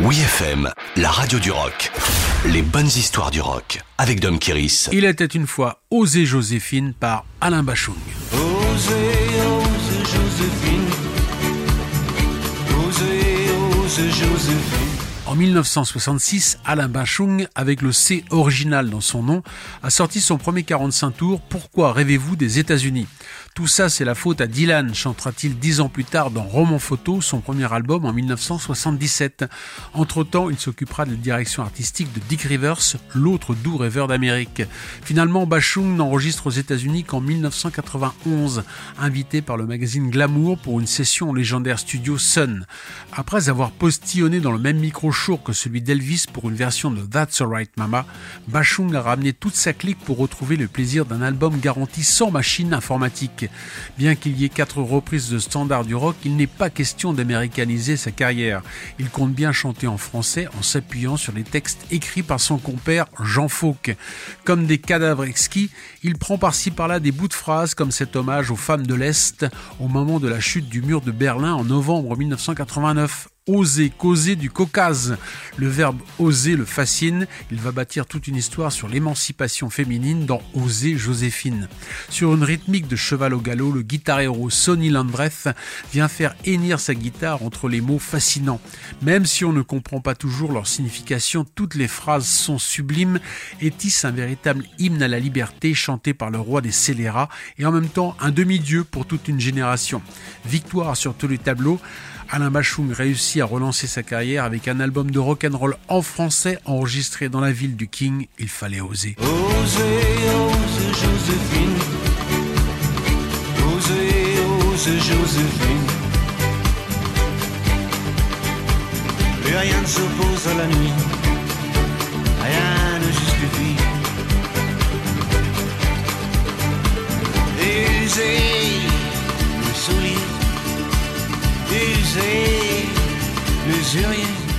Oui FM, la radio du rock. Les bonnes histoires du rock avec Dom Kiris. Il était une fois Osé Joséphine par Alain Bachung. Joséphine. En 1966, Alain Bachung, avec le C original dans son nom, a sorti son premier 45 tours Pourquoi rêvez-vous des États-Unis? Tout ça, c'est la faute à Dylan, chantera-t-il dix ans plus tard dans Roman Photo, son premier album en 1977. Entre-temps, il s'occupera de la direction artistique de Dick Rivers, l'autre doux rêveur d'Amérique. Finalement, Bachung n'enregistre aux États-Unis qu'en 1991, invité par le magazine Glamour pour une session au légendaire studio Sun. Après avoir postillonné dans le même micro que celui d'Elvis pour une version de That's Alright Mama, Bachung a ramené toute sa clique pour retrouver le plaisir d'un album garanti sans machine informatique. Bien qu'il y ait quatre reprises de standards du rock, il n'est pas question d'américaniser sa carrière. Il compte bien chanter en français en s'appuyant sur les textes écrits par son compère Jean Fauque. Comme des cadavres exquis, il prend par-ci par-là des bouts de phrases comme cet hommage aux femmes de l'Est au moment de la chute du mur de Berlin en novembre 1989 oser, causer du Caucase. Le verbe oser le fascine. Il va bâtir toute une histoire sur l'émancipation féminine dans Oser Joséphine. Sur une rythmique de cheval au galop, le guitarero Sonny Landreth vient faire hennir sa guitare entre les mots fascinants. Même si on ne comprend pas toujours leur signification, toutes les phrases sont sublimes et tissent un véritable hymne à la liberté chanté par le roi des scélérats et en même temps un demi-dieu pour toute une génération. Victoire sur tous les tableaux. Alain Bachung réussit à relancer sa carrière avec un album de rock and roll en français enregistré dans la ville du King. Il fallait oser. Osez, osez Joséphine. Osez, osez Joséphine. Plus rien ne s'oppose à la nuit. Rien ne justifie. Usez le soulier. Usez resilient